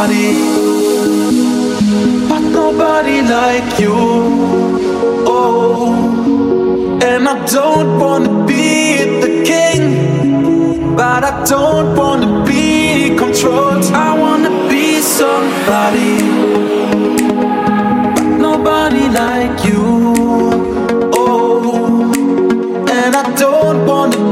nobody, but nobody like you. Oh, and I don't wanna be the king, but I don't wanna be controlled. I wanna be somebody, but nobody like you. Oh, and I don't wanna.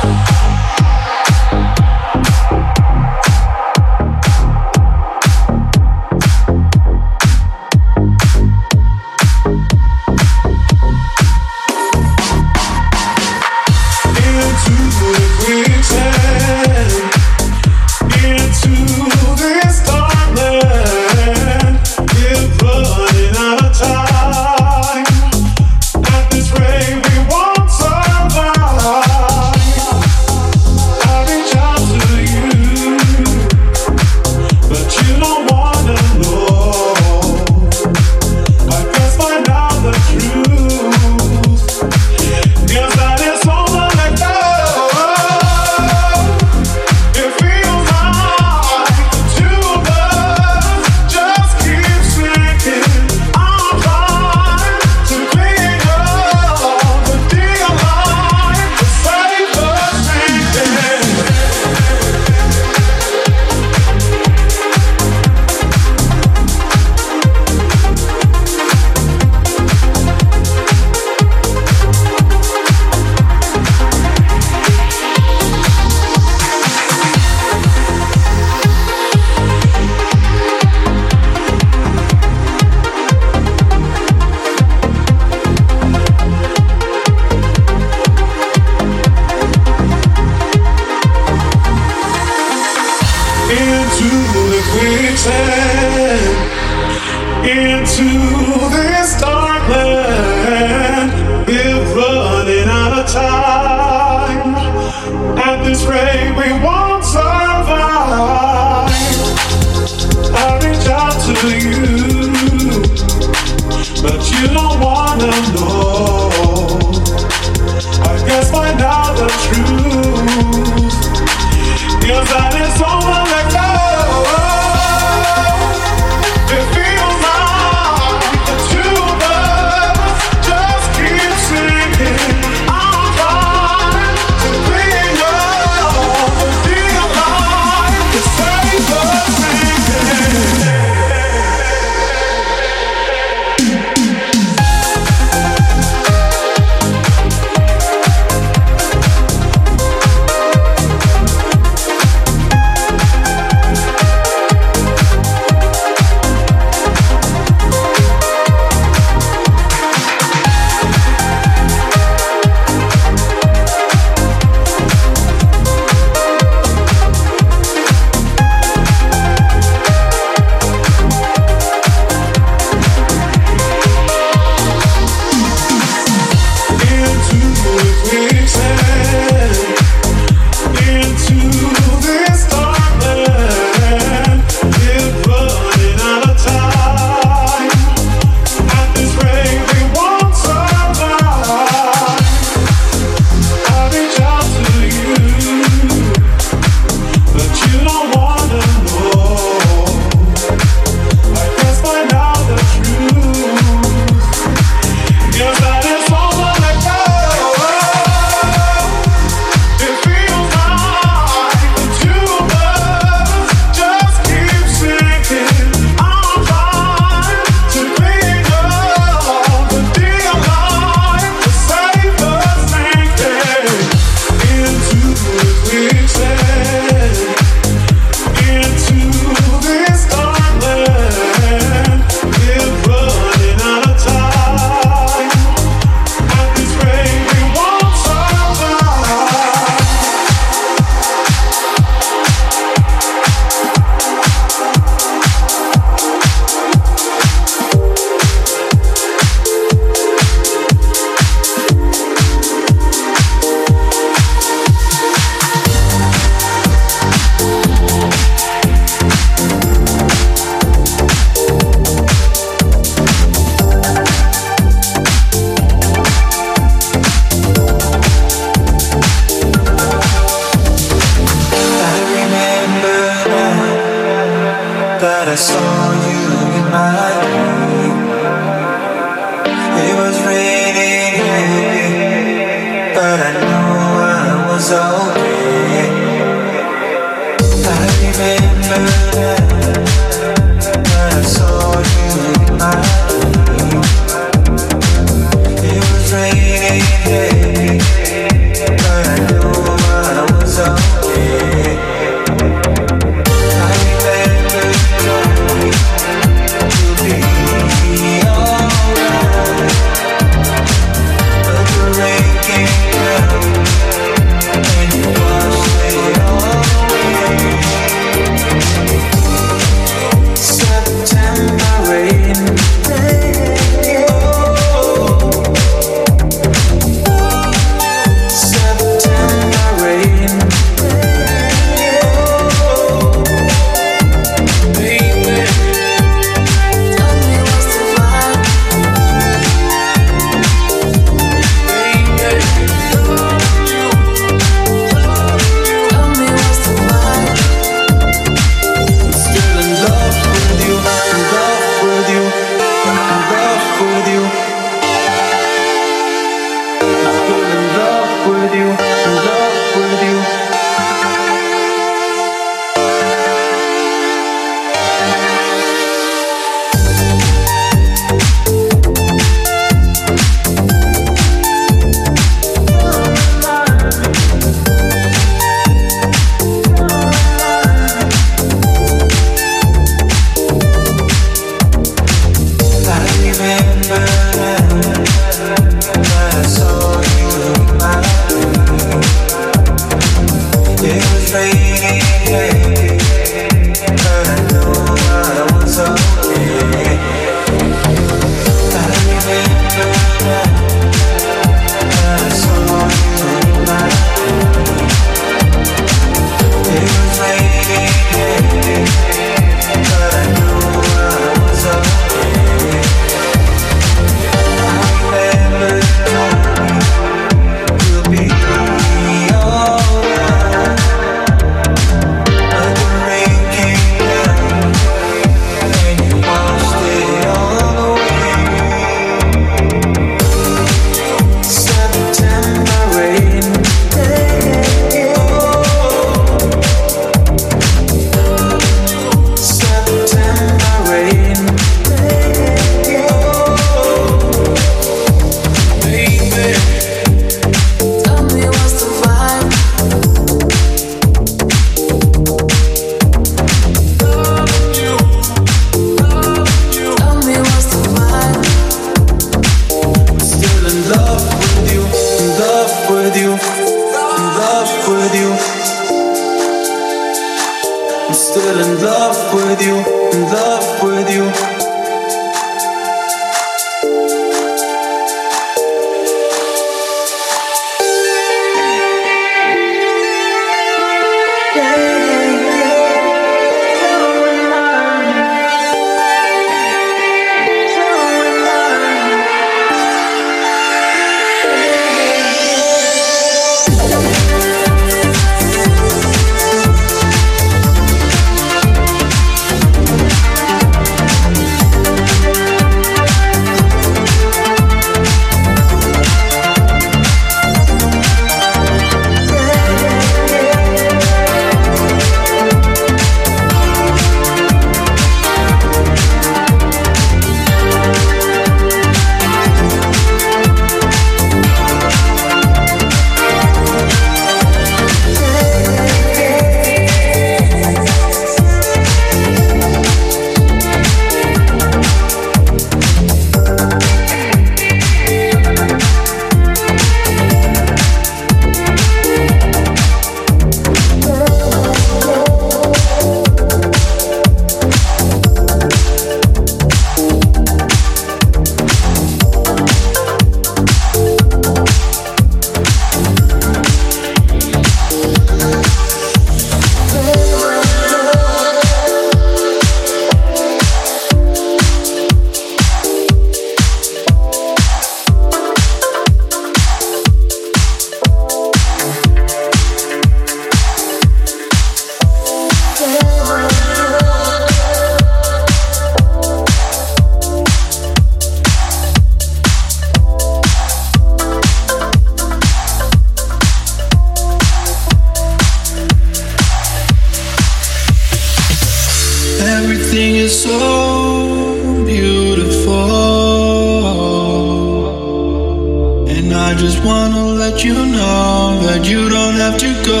but you don't have to go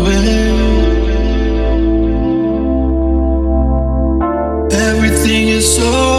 away. Everything is so